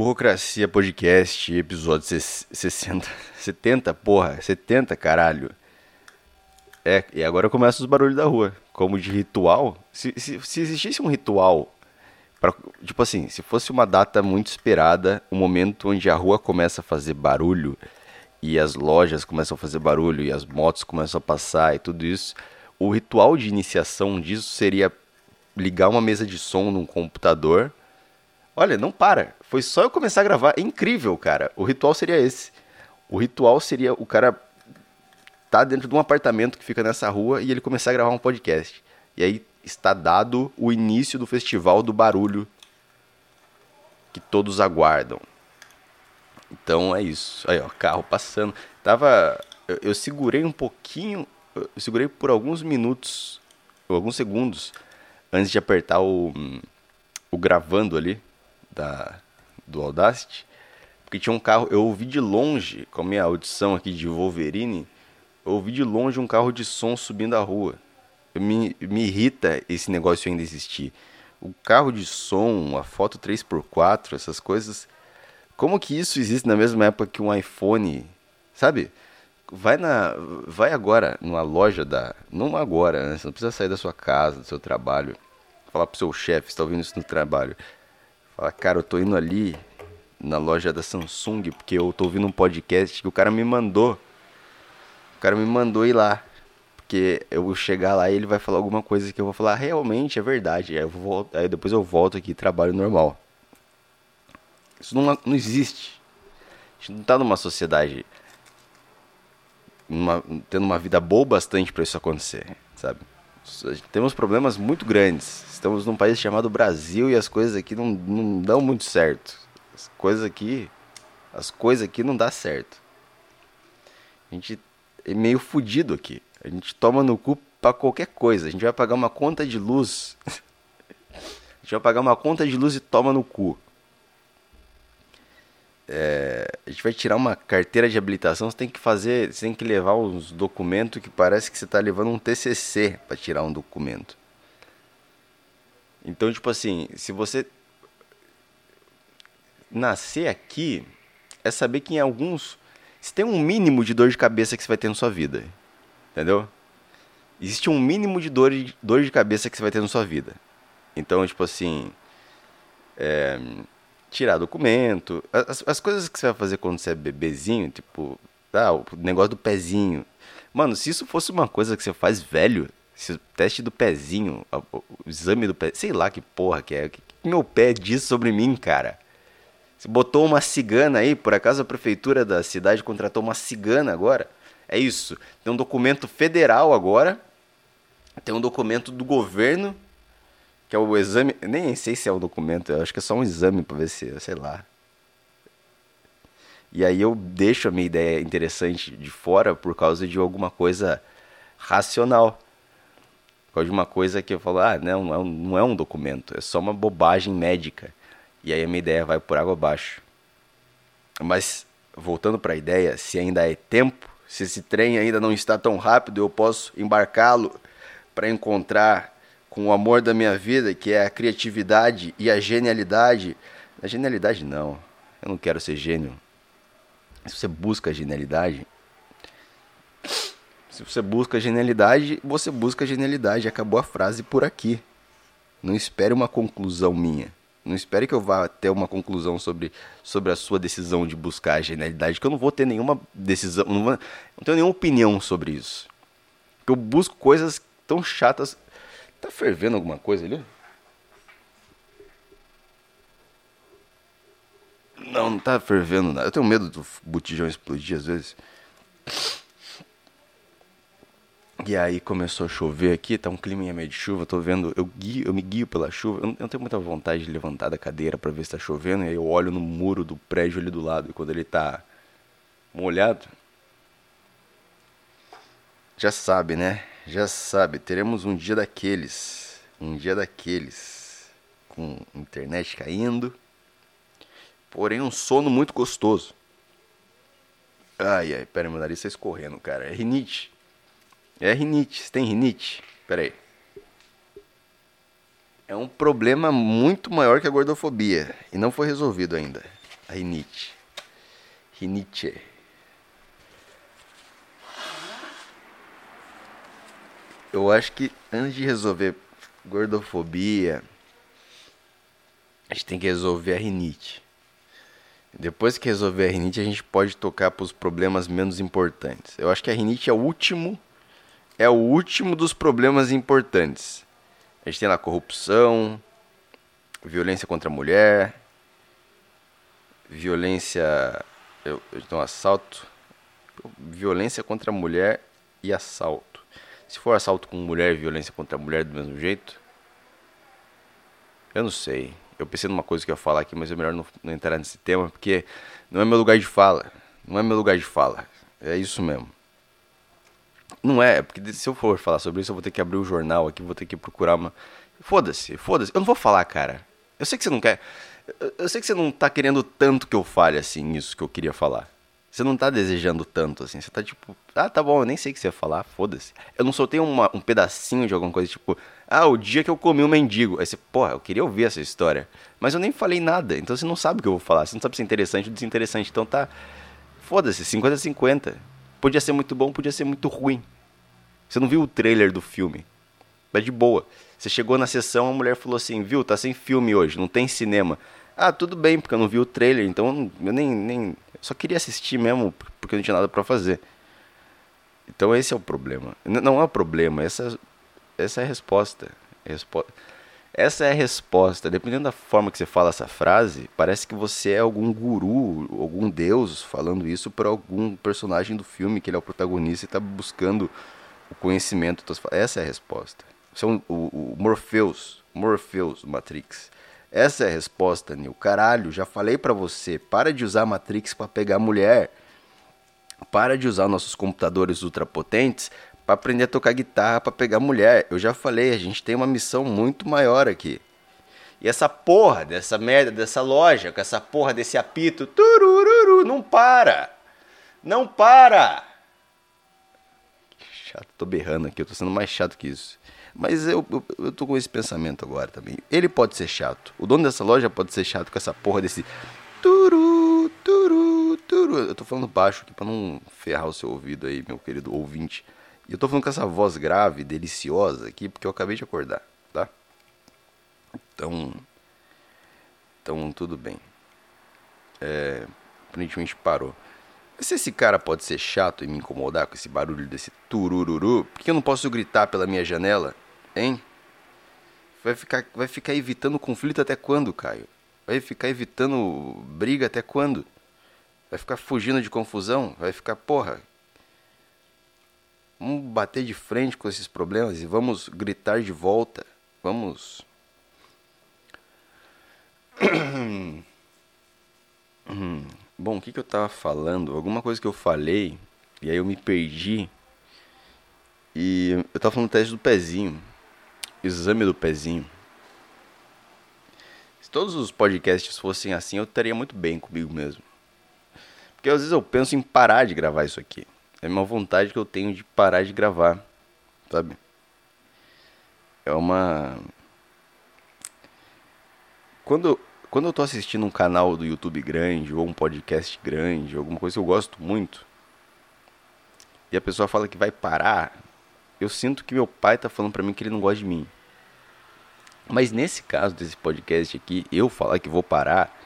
Burocracia Podcast, episódio 60. 70, porra, 70, caralho. É, e agora começa os barulhos da rua. Como de ritual. Se, se, se existisse um ritual. Pra, tipo assim, se fosse uma data muito esperada, um momento onde a rua começa a fazer barulho, e as lojas começam a fazer barulho, e as motos começam a passar e tudo isso, o ritual de iniciação disso seria ligar uma mesa de som num computador. Olha, não para. Foi só eu começar a gravar. É incrível, cara. O ritual seria esse. O ritual seria o cara tá dentro de um apartamento que fica nessa rua e ele começar a gravar um podcast. E aí está dado o início do festival do barulho que todos aguardam. Então é isso. Aí, ó, carro passando. Tava eu, eu segurei um pouquinho, eu segurei por alguns minutos, alguns segundos antes de apertar o o gravando ali da do Audacity, porque tinha um carro, eu ouvi de longe, com a minha audição aqui de Wolverine, eu ouvi de longe um carro de som subindo a rua. Me, me irrita esse negócio ainda existir. O carro de som, a foto 3x4, essas coisas. Como que isso existe na mesma época que um iPhone? Sabe? Vai na. Vai agora numa loja da. Não agora, né? Você não precisa sair da sua casa, do seu trabalho. Falar pro seu chefe, está ouvindo isso no trabalho. Falar, cara, eu tô indo ali na loja da Samsung porque eu tô ouvindo um podcast que o cara me mandou. O cara me mandou ir lá. Porque eu vou chegar lá e ele vai falar alguma coisa que eu vou falar, realmente é verdade. Aí, eu vou, aí depois eu volto aqui e trabalho normal. Isso não, não existe. A gente não tá numa sociedade numa, tendo uma vida boa bastante para isso acontecer, sabe? Temos problemas muito grandes. Estamos num país chamado Brasil e as coisas aqui não, não dão muito certo. As coisas aqui, as coisas aqui não dá certo. A gente é meio fudido aqui. A gente toma no cu pra qualquer coisa. A gente vai pagar uma conta de luz. a gente vai pagar uma conta de luz e toma no cu. É, a gente vai tirar uma carteira de habilitação, você tem que fazer, você tem que levar uns documentos que parece que você está levando um TCC para tirar um documento. Então, tipo assim, se você nascer aqui, é saber que em alguns você tem um mínimo de dor de cabeça que você vai ter na sua vida. Entendeu? Existe um mínimo de dor, de dor de cabeça que você vai ter na sua vida. Então, tipo assim. É, tirar documento. As, as coisas que você vai fazer quando você é bebezinho, tipo. Ah, o negócio do pezinho. Mano, se isso fosse uma coisa que você faz velho, se o teste do pezinho, o, exame do pé, sei lá que porra que é. O que, que meu pé diz sobre mim, cara? Você botou uma cigana aí, por acaso a prefeitura da cidade contratou uma cigana agora? É isso. Tem um documento federal agora. Tem um documento do governo, que é o exame. Nem sei se é um documento, eu acho que é só um exame para ver se, sei lá. E aí eu deixo a minha ideia interessante de fora por causa de alguma coisa racional. Por causa de uma coisa que eu falo, ah, não, não é um, não é um documento, é só uma bobagem médica. E aí a minha ideia vai por água abaixo. Mas, voltando para a ideia, se ainda é tempo, se esse trem ainda não está tão rápido, eu posso embarcá-lo para encontrar com o amor da minha vida, que é a criatividade e a genialidade. A genialidade não, eu não quero ser gênio. Se você busca genialidade, se você busca genialidade, você busca genialidade. Acabou a frase por aqui. Não espere uma conclusão minha. Não espere que eu vá ter uma conclusão sobre, sobre a sua decisão de buscar a genialidade, que eu não vou ter nenhuma decisão, não, vou, não tenho nenhuma opinião sobre isso. Eu busco coisas tão chatas. Tá fervendo alguma coisa ali? Não, não tá fervendo nada. Eu tenho medo do botijão explodir às vezes. E aí começou a chover aqui, tá um clima meio de chuva, tô vendo, eu, guio, eu me guio pela chuva, eu não, tenho muita vontade de levantar da cadeira para ver se tá chovendo, e aí eu olho no muro do prédio ali do lado, e quando ele tá molhado, já sabe, né? Já sabe, teremos um dia daqueles, um dia daqueles, com internet caindo, porém um sono muito gostoso. Ai, ai, pera, meu nariz tá escorrendo, cara, é rinite. É rinite. Você tem rinite? Pera aí. É um problema muito maior que a gordofobia. E não foi resolvido ainda. A rinite. Rinite. Eu acho que antes de resolver gordofobia, a gente tem que resolver a rinite. Depois que resolver a rinite, a gente pode tocar para os problemas menos importantes. Eu acho que a rinite é o último, é o último dos problemas importantes. A gente tem lá corrupção, violência contra a mulher, violência, eu, então assalto, violência contra a mulher e assalto. Se for assalto com mulher e violência contra a mulher do mesmo jeito, eu não sei. Eu pensei numa coisa que eu ia falar aqui, mas é melhor não, não entrar nesse tema, porque não é meu lugar de fala. Não é meu lugar de fala. É isso mesmo. Não é, porque se eu for falar sobre isso, eu vou ter que abrir o jornal aqui, vou ter que procurar uma. Foda-se, foda-se. Eu não vou falar, cara. Eu sei que você não quer. Eu sei que você não tá querendo tanto que eu fale assim, isso que eu queria falar. Você não tá desejando tanto assim. Você tá tipo, ah, tá bom, eu nem sei o que você ia falar, foda-se. Eu não soltei uma, um pedacinho de alguma coisa, tipo, ah, o dia que eu comi um mendigo. Aí você, porra, eu queria ouvir essa história. Mas eu nem falei nada, então você não sabe o que eu vou falar. Você não sabe se é interessante ou desinteressante. Então tá. Foda-se, 50-50. Podia ser muito bom, podia ser muito ruim. Você não viu o trailer do filme. Mas de boa. Você chegou na sessão, a mulher falou assim, viu, tá sem filme hoje, não tem cinema. Ah, tudo bem, porque eu não vi o trailer, então eu nem, nem só queria assistir mesmo, porque eu não tinha nada para fazer. Então esse é o problema. Não é o problema, essa, essa é a resposta. Respo essa é a resposta. Dependendo da forma que você fala essa frase, parece que você é algum guru, algum deus falando isso para algum personagem do filme que ele é o protagonista e está buscando o conhecimento. Essa é a resposta. São o, o Morpheus, Morpheus Matrix. Essa é a resposta, Nil. Caralho, já falei para você, para de usar Matrix para pegar mulher. Para de usar nossos computadores ultrapotentes para aprender a tocar guitarra para pegar mulher. Eu já falei, a gente tem uma missão muito maior aqui. E essa porra dessa merda dessa loja, com essa porra desse apito, turururu, não para. Não para. Chato, tô berrando aqui, eu tô sendo mais chato que isso. Mas eu, eu, eu tô com esse pensamento agora também. Ele pode ser chato. O dono dessa loja pode ser chato com essa porra desse. Turu, turu, turu. Eu tô falando baixo aqui pra não ferrar o seu ouvido aí, meu querido ouvinte. E eu tô falando com essa voz grave, deliciosa aqui, porque eu acabei de acordar, tá? Então. Então, tudo bem. É. Aparentemente parou. Se esse cara pode ser chato e me incomodar com esse barulho desse turururu, por que eu não posso gritar pela minha janela? Hein? Vai ficar, vai ficar evitando conflito até quando, Caio? Vai ficar evitando briga até quando? Vai ficar fugindo de confusão? Vai ficar, porra. Vamos bater de frente com esses problemas e vamos gritar de volta. Vamos. Bom, o que, que eu tava falando? Alguma coisa que eu falei e aí eu me perdi. E eu tava falando do teste do pezinho. Exame do pezinho. Se todos os podcasts fossem assim, eu estaria muito bem comigo mesmo. Porque às vezes eu penso em parar de gravar isso aqui. É uma vontade que eu tenho de parar de gravar, sabe? É uma. Quando, quando eu tô assistindo um canal do YouTube grande, ou um podcast grande, alguma coisa que eu gosto muito, e a pessoa fala que vai parar, eu sinto que meu pai tá falando pra mim que ele não gosta de mim. Mas nesse caso desse podcast aqui, eu falar que vou parar,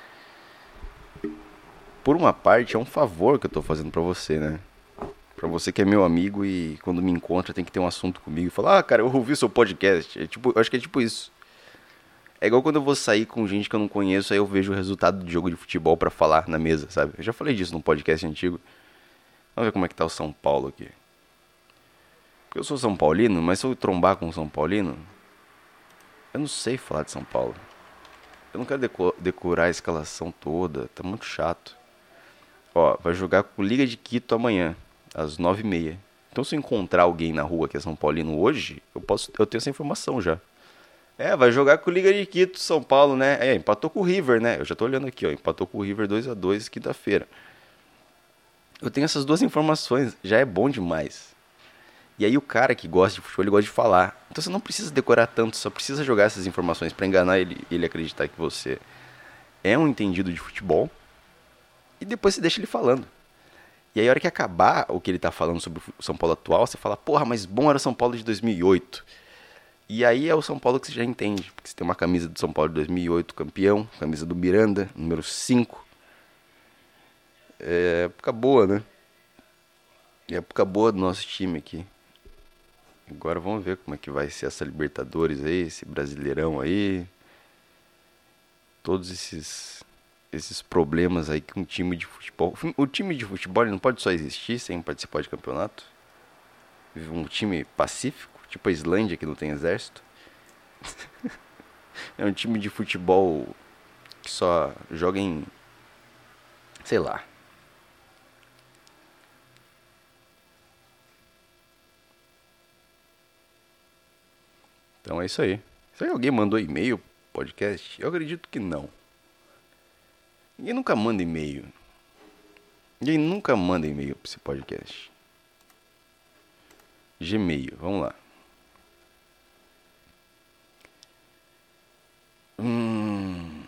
por uma parte é um favor que eu tô fazendo pra você, né? Pra você que é meu amigo e quando me encontra tem que ter um assunto comigo e falar, ah, cara, eu ouvi seu podcast. É tipo, eu acho que é tipo isso. É igual quando eu vou sair com gente que eu não conheço, aí eu vejo o resultado de jogo de futebol para falar na mesa, sabe? Eu já falei disso num podcast antigo. Vamos ver como é que tá o São Paulo aqui. Porque eu sou São Paulino, mas se eu trombar com o São Paulino, eu não sei falar de São Paulo. Eu não quero decorar a escalação toda, tá muito chato. Ó, vai jogar com Liga de Quito amanhã, às nove e meia. Então se eu encontrar alguém na rua que é São Paulino hoje, eu posso, eu tenho essa informação já. É, vai jogar com Liga de Quito, São Paulo, né? É, empatou com o River, né? Eu já tô olhando aqui, ó. Empatou com o River 2 a 2 quinta-feira. Eu tenho essas duas informações, já é bom demais. E aí o cara que gosta de futebol, ele gosta de falar. Então você não precisa decorar tanto, só precisa jogar essas informações para enganar ele ele acreditar que você é um entendido de futebol e depois você deixa ele falando. E aí, a hora que acabar o que ele tá falando sobre o São Paulo atual, você fala, porra, mas bom era o São Paulo de 2008. E aí é o São Paulo que você já entende. Porque você tem uma camisa do São Paulo de 2008, campeão, camisa do Miranda, número 5. É época boa, né? É época boa do nosso time aqui. Agora vamos ver como é que vai ser essa Libertadores aí, esse Brasileirão aí. Todos esses esses problemas aí que um time de futebol. O time de futebol não pode só existir sem participar de campeonato. Um time pacífico, tipo a Islândia que não tem exército. é um time de futebol que só joga em. sei lá. Então é isso aí. Será que alguém mandou e-mail podcast? Eu acredito que não. Ninguém nunca manda e-mail. Ninguém nunca manda e-mail para esse podcast. Gmail, vamos lá. Hum.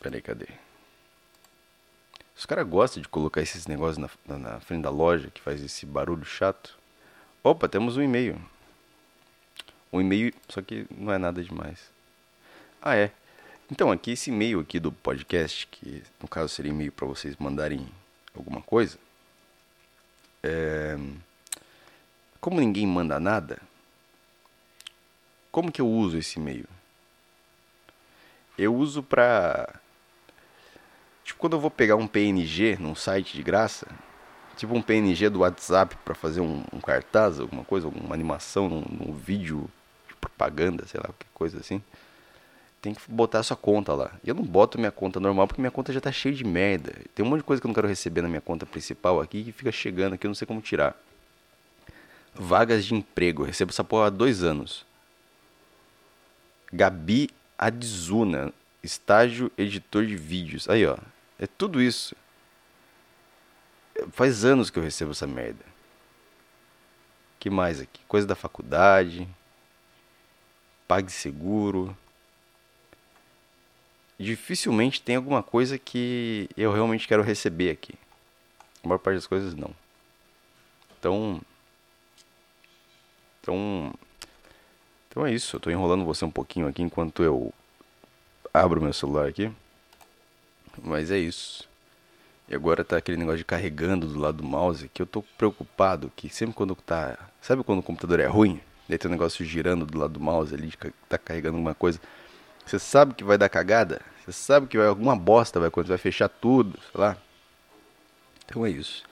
Peraí, cadê? Os caras gostam de colocar esses negócios na, na, na, frente da loja que faz esse barulho chato. Opa, temos um e-mail. Um e-mail, só que não é nada demais. Ah, é. Então, aqui esse e-mail aqui do podcast, que no caso seria e-mail para vocês mandarem alguma coisa. É... Como ninguém manda nada, como que eu uso esse e-mail? Eu uso para tipo quando eu vou pegar um PNG num site de graça, tipo um PNG do WhatsApp para fazer um, um, cartaz, alguma coisa, alguma animação num, num vídeo de propaganda, sei lá, qualquer coisa assim tem que botar a sua conta lá. Eu não boto minha conta normal porque minha conta já tá cheia de merda. Tem um monte de coisa que eu não quero receber na minha conta principal aqui que fica chegando aqui, eu não sei como tirar. Vagas de emprego, eu recebo essa porra há dois anos. Gabi Adzuna, estágio editor de vídeos. Aí, ó. É tudo isso. Faz anos que eu recebo essa merda. que mais aqui? Coisa da faculdade. PagSeguro dificilmente tem alguma coisa que eu realmente quero receber aqui. A maior parte das coisas não. Então. Então. Então é isso. Eu tô enrolando você um pouquinho aqui enquanto eu abro meu celular aqui. Mas é isso. E agora tá aquele negócio de carregando do lado do mouse que eu tô preocupado que sempre quando tá. Sabe quando o computador é ruim? Daí tem um negócio girando do lado do mouse ali, tá carregando alguma coisa. Você sabe que vai dar cagada? Você sabe que vai alguma bosta vai quando vai fechar tudo, sei lá. Então é isso.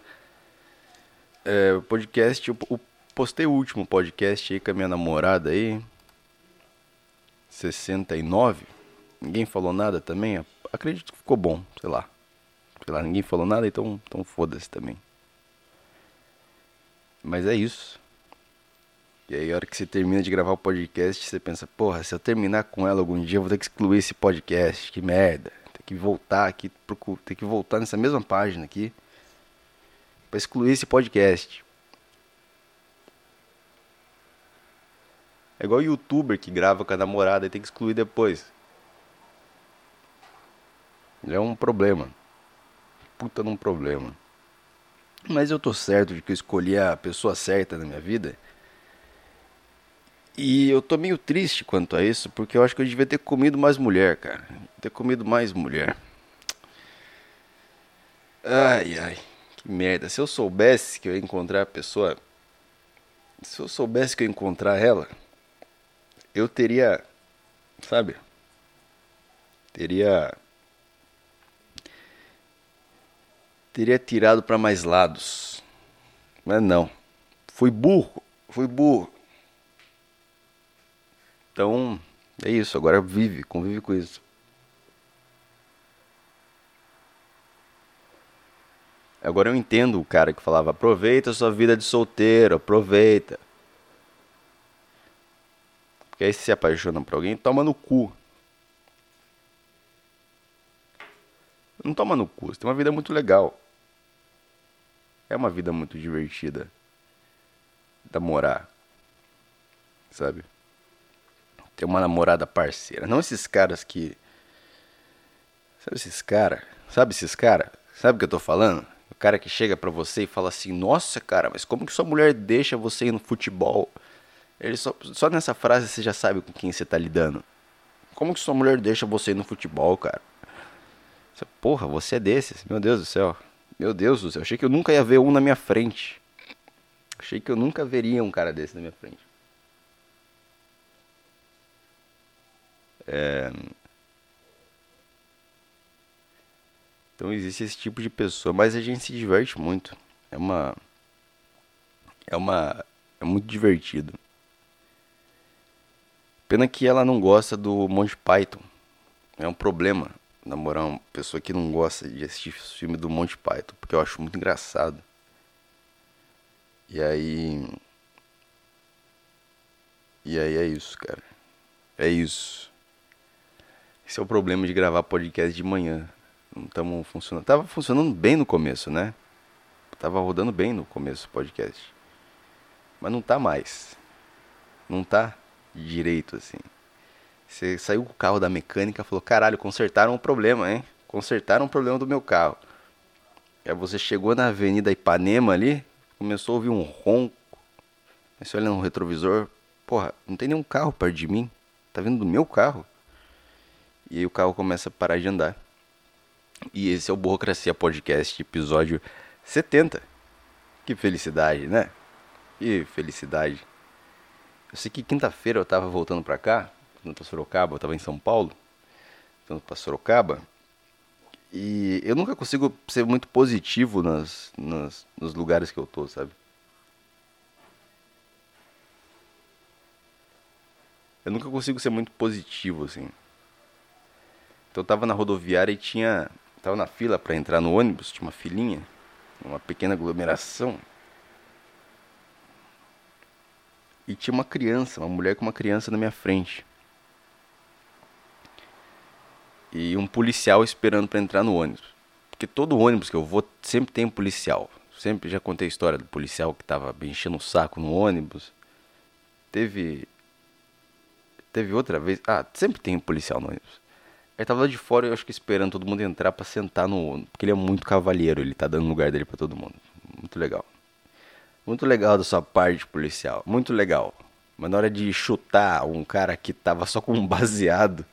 É, podcast, eu postei o último podcast aí com a minha namorada aí. 69. Ninguém falou nada também. Acredito que ficou bom, sei lá. Sei lá, ninguém falou nada, então, então foda-se também. Mas é isso. E aí, a hora que você termina de gravar o podcast, você pensa, porra, se eu terminar com ela algum dia, eu vou ter que excluir esse podcast, que merda. Tem que voltar aqui, tem que voltar nessa mesma página aqui, para excluir esse podcast. É igual youtuber que grava com a namorada e tem que excluir depois. É um problema. Puta num problema. Mas eu tô certo de que eu escolhi a pessoa certa na minha vida e eu tô meio triste quanto a isso, porque eu acho que eu devia ter comido mais mulher, cara. Ter comido mais mulher. Ai, ai, que merda. Se eu soubesse que eu ia encontrar a pessoa. Se eu soubesse que eu ia encontrar ela, eu teria. Sabe? Teria. Teria tirado para mais lados. Mas não. Fui burro. Fui burro. Então, é isso. Agora vive, convive com isso. Agora eu entendo o cara que falava: aproveita a sua vida de solteiro, aproveita. Porque aí se se apaixona por alguém, toma no cu. Não toma no cu, você tem uma vida muito legal. É uma vida muito divertida. Namorar. Sabe? ter uma namorada parceira. Não esses caras que. Sabe esses cara? Sabe esses cara? Sabe o que eu tô falando? O cara que chega pra você e fala assim: Nossa, cara, mas como que sua mulher deixa você ir no futebol? Ele só, só nessa frase você já sabe com quem você tá lidando. Como que sua mulher deixa você ir no futebol, cara? Você, Porra, você é desses. Meu Deus do céu. Meu Deus do céu. Achei que eu nunca ia ver um na minha frente. Achei que eu nunca veria um cara desse na minha frente. É... Então existe esse tipo de pessoa, mas a gente se diverte muito. É uma é uma é muito divertido. Pena que ela não gosta do Monty Python. É um problema namorar uma pessoa que não gosta de assistir filme do Monty Python, porque eu acho muito engraçado. E aí E aí é isso, cara. É isso. Esse é o problema de gravar podcast de manhã. Não estamos funcionando. Tava funcionando bem no começo, né? Tava rodando bem no começo do podcast. Mas não tá mais. Não tá direito assim. Você saiu com o carro da mecânica e falou: "Caralho, consertaram o problema, hein? Consertaram o problema do meu carro". Aí você chegou na Avenida Ipanema ali, começou a ouvir um ronco. Aí você olha no retrovisor, porra, não tem nenhum carro perto de mim. Tá vindo do meu carro. E aí o carro começa a parar de andar. E esse é o Burocracia Podcast, episódio 70. Que felicidade, né? Que felicidade. Eu sei que quinta-feira eu tava voltando pra cá, voltando pra Sorocaba, eu tava em São Paulo, voltando pra Sorocaba, e eu nunca consigo ser muito positivo nas, nas, nos lugares que eu tô, sabe? Eu nunca consigo ser muito positivo, assim. Então eu tava na rodoviária e tinha. Tava na fila para entrar no ônibus, tinha uma filinha, uma pequena aglomeração. E tinha uma criança, uma mulher com uma criança na minha frente. E um policial esperando para entrar no ônibus. Porque todo ônibus que eu vou sempre tem um policial. Sempre já contei a história do policial que tava enchendo o saco no ônibus. Teve. Teve outra vez. Ah, sempre tem um policial no ônibus. Ele tava lá de fora, eu acho que esperando todo mundo entrar para sentar no. Porque ele é muito cavalheiro, ele tá dando lugar dele para todo mundo. Muito legal. Muito legal da sua parte policial. Muito legal. Mas na hora de chutar um cara que tava só com um baseado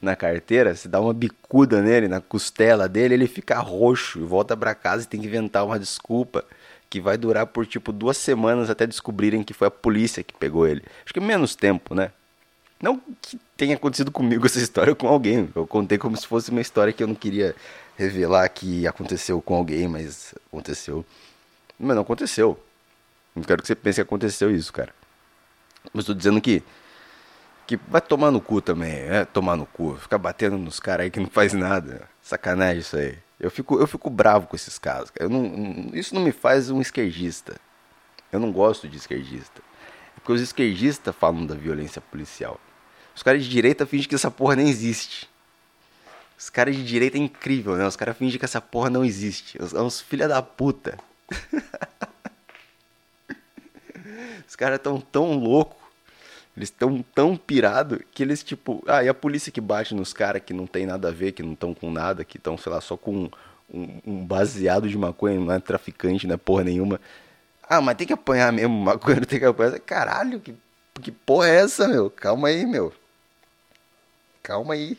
na carteira, você dá uma bicuda nele, na costela dele, ele fica roxo e volta para casa e tem que inventar uma desculpa que vai durar por tipo duas semanas até descobrirem que foi a polícia que pegou ele. Acho que menos tempo, né? Não que tenha acontecido comigo essa história com alguém. Eu contei como se fosse uma história que eu não queria revelar que aconteceu com alguém, mas aconteceu. Mas não aconteceu. Não quero que você pense que aconteceu isso, cara. Mas tô dizendo que. Que vai tomar no cu também. É tomar no cu. Ficar batendo nos caras aí que não faz nada. Sacanagem isso aí. Eu fico, eu fico bravo com esses casos. Eu não, isso não me faz um esquerdista. Eu não gosto de esquerdista. É porque os esquerdistas falam da violência policial. Os caras de direita fingem que essa porra nem existe. Os caras de direita é incrível, né? Os caras fingem que essa porra não existe. Os, uns filha da puta. Os caras tão tão louco. Eles estão tão pirado que eles, tipo. Ah, e a polícia que bate nos caras que não tem nada a ver, que não estão com nada, que estão, sei lá, só com um, um, baseado de maconha, não é traficante, não é porra nenhuma. Ah, mas tem que apanhar mesmo, maconha tem que apanhar. Caralho, que, que porra é essa, meu? Calma aí, meu. Calma aí.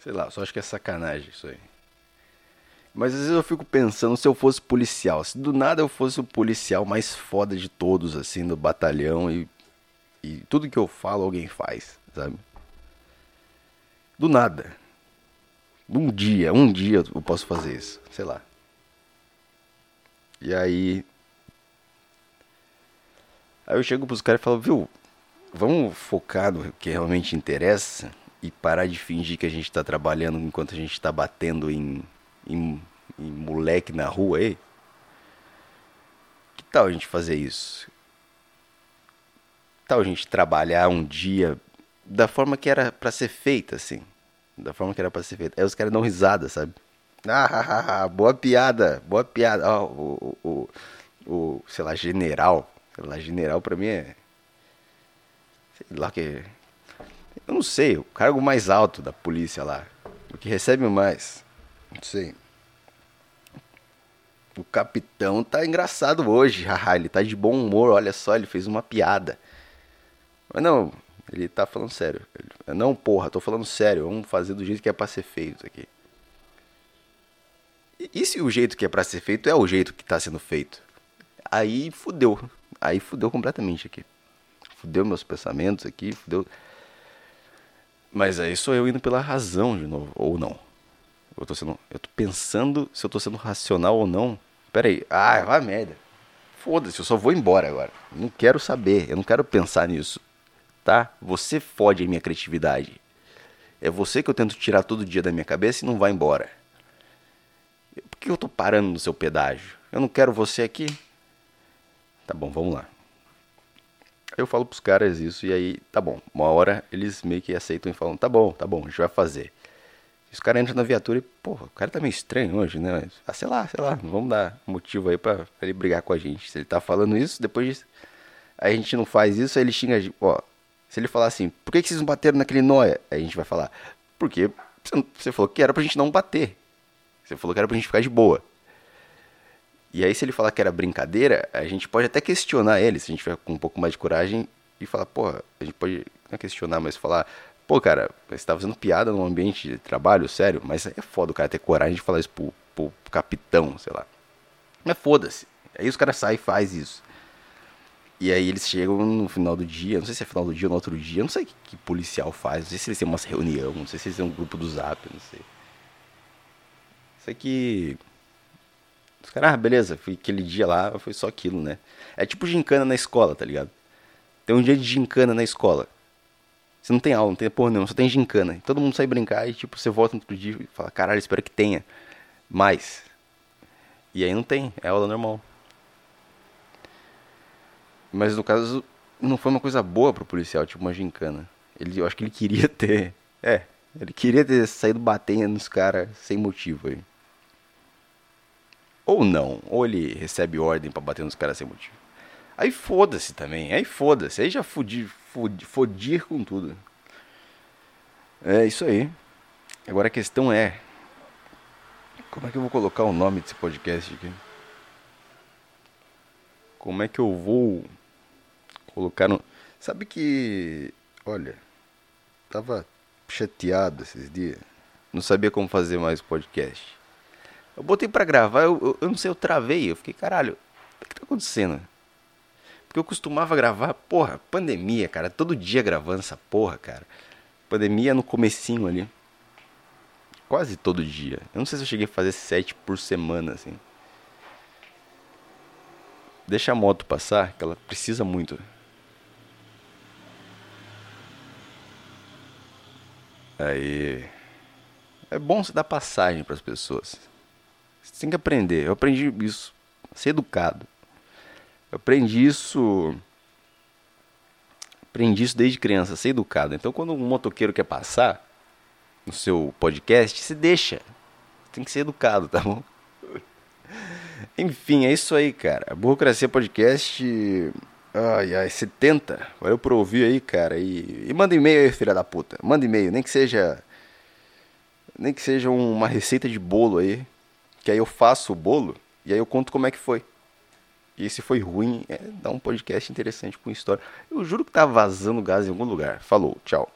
Sei lá, só acho que é sacanagem isso aí. Mas às vezes eu fico pensando se eu fosse policial, se do nada eu fosse o policial mais foda de todos, assim, do batalhão e, e tudo que eu falo alguém faz, sabe? Do nada. Um dia, um dia eu posso fazer isso, sei lá. E aí. Aí eu chego pros caras e falo, viu, vamos focar no que realmente interessa e parar de fingir que a gente tá trabalhando enquanto a gente tá batendo em em, em moleque na rua aí? Que tal a gente fazer isso? Que tal a gente trabalhar um dia da forma que era para ser feita, assim? Da forma que era para ser feita. Aí os caras dão risada, sabe? Ah, boa piada, boa piada. Oh, o, o, o, sei lá, general. Sei lá, general pra mim é. Sei lá que. Eu não sei, o cargo mais alto da polícia lá. O que recebe mais. Sei. O capitão tá engraçado hoje, haha, ele tá de bom humor, olha só, ele fez uma piada. Mas não, ele tá falando sério. Não, porra, tô falando sério, vamos fazer do jeito que é pra ser feito aqui. E, e se o jeito que é pra ser feito é o jeito que tá sendo feito? Aí fudeu. Aí fudeu completamente aqui. Fudeu meus pensamentos aqui, fudeu. Mas aí sou eu indo pela razão de novo, ou não. Eu tô sendo. Eu tô pensando se eu tô sendo racional ou não. Pera aí. Ah, vai merda. Foda-se, eu só vou embora agora. Não quero saber, eu não quero pensar nisso. Tá? Você fode a minha criatividade. É você que eu tento tirar todo dia da minha cabeça e não vai embora. Por que eu tô parando no seu pedágio? Eu não quero você aqui. Tá bom, vamos lá. Eu falo pros caras isso e aí, tá bom. Uma hora eles meio que aceitam e falam, tá bom, tá bom, a gente vai fazer. Os caras entram na viatura e, porra, o cara tá meio estranho hoje, né? Ah, sei lá, sei lá, vamos dar motivo aí pra, ele brigar com a gente. Se ele tá falando isso, depois a gente não faz isso, aí ele xinga a gente, ó. Se ele falar assim, por que, que vocês não bateram naquele noia? Aí a gente vai falar, porque você falou que era pra gente não bater. Você falou que era pra gente ficar de boa. E aí, se ele falar que era brincadeira, a gente pode até questionar ele, se a gente tiver com um pouco mais de coragem e falar, porra, a gente pode não questionar, mas falar, pô, cara, você tá fazendo piada num ambiente de trabalho, sério, mas é foda o cara ter coragem de falar isso pro, pro capitão, sei lá. Mas foda-se. Aí os caras saem e faz isso. E aí eles chegam no final do dia, não sei se é final do dia ou no outro dia, não sei o que, que policial faz, não sei se eles têm uma reunião, não sei se eles têm um grupo do zap, não sei. Sei que os caras, ah, beleza, foi aquele dia lá, foi só aquilo, né? É tipo gincana na escola, tá ligado? Tem um dia de gincana na escola. Você não tem aula, não tem porra nenhuma, só tem gincana. E todo mundo sai brincar e tipo, você volta no outro dia e fala, caralho, espero que tenha mais. E aí não tem, é aula normal. Mas no caso, não foi uma coisa boa pro policial, tipo uma gincana. Ele, eu acho que ele queria ter. É, ele queria ter saído batendo nos caras sem motivo aí. Ou não. Ou ele recebe ordem para bater nos caras sem motivo. Aí foda-se também. Aí foda-se. Aí já fodir, fodir, fodir com tudo. É isso aí. Agora a questão é. Como é que eu vou colocar o nome desse podcast aqui? Como é que eu vou colocar no. Sabe que. Olha. Tava chateado esses dias. Não sabia como fazer mais podcast. Eu botei pra gravar, eu, eu, eu, não sei, eu travei. Eu fiquei, caralho, o que tá acontecendo? Porque eu costumava gravar, porra, pandemia, cara, todo dia gravando essa porra, cara. Pandemia no comecinho ali. Quase todo dia. Eu não sei se eu cheguei a fazer sete por semana, assim. Deixa a moto passar, que ela precisa muito. Aí. É bom você dar passagem para as pessoas. Você tem que aprender. Eu aprendi isso. Ser educado. Eu aprendi isso. Aprendi isso desde criança, ser educado. Então, quando um motoqueiro quer passar no seu podcast, se deixa. Tem que ser educado, tá bom? Enfim, é isso aí, cara. Burocracia Podcast. Ai, ai, 70. Valeu por ouvir aí, cara. E, e manda e-mail aí, filha da puta. Manda e-mail, nem que seja. Nem que seja uma receita de bolo aí que aí eu faço o bolo e aí eu conto como é que foi. Se foi ruim, é, dá um podcast interessante com história. Eu juro que tá vazando gás em algum lugar. Falou, tchau.